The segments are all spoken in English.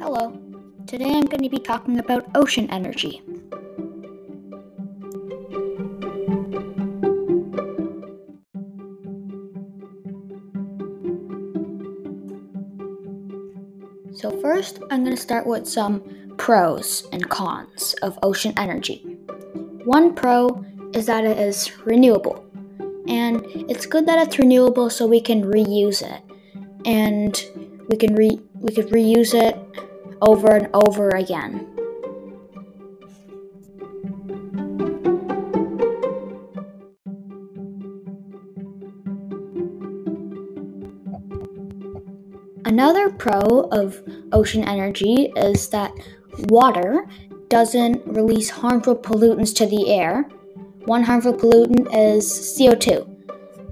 Hello. Today I'm going to be talking about ocean energy. So, first, I'm going to start with some pros and cons of ocean energy. One pro is that it is renewable, and it's good that it's renewable so we can reuse it, and we can re we could reuse it over and over again. Another pro of ocean energy is that water doesn't release harmful pollutants to the air. One harmful pollutant is CO2.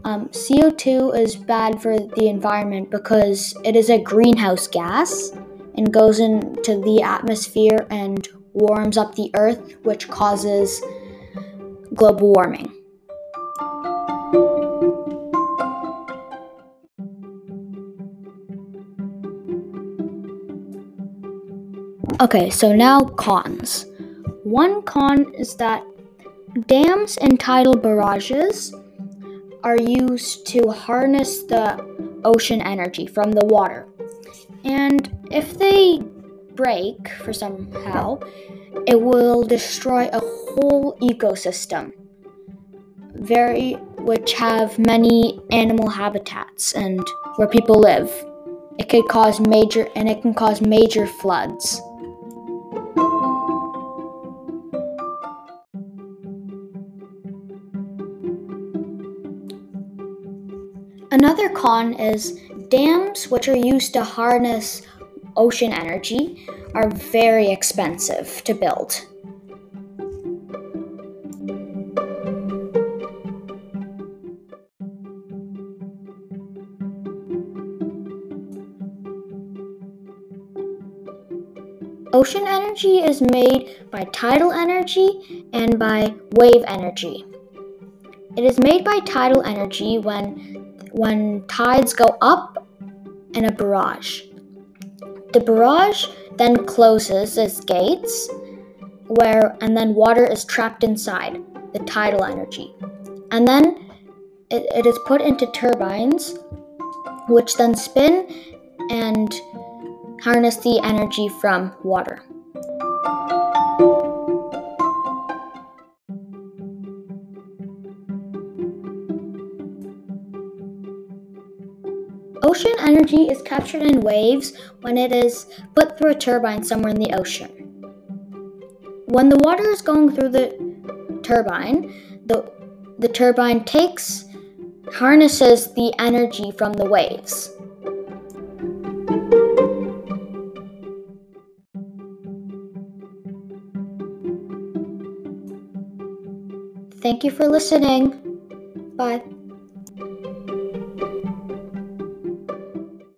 Um, CO2 is bad for the environment because it is a greenhouse gas and goes into the atmosphere and warms up the earth, which causes global warming. Okay, so now cons. One con is that dams and tidal barrages are used to harness the ocean energy from the water. And if they break for somehow, it will destroy a whole ecosystem. Very which have many animal habitats and where people live. It could cause major and it can cause major floods. Another con is dams, which are used to harness ocean energy, are very expensive to build. Ocean energy is made by tidal energy and by wave energy. It is made by tidal energy when when tides go up in a barrage. The barrage then closes its gates where and then water is trapped inside the tidal energy. And then it, it is put into turbines which then spin and harness the energy from water. Ocean energy is captured in waves when it is put through a turbine somewhere in the ocean. When the water is going through the turbine, the, the turbine takes, harnesses the energy from the waves. Thank you for listening. Bye.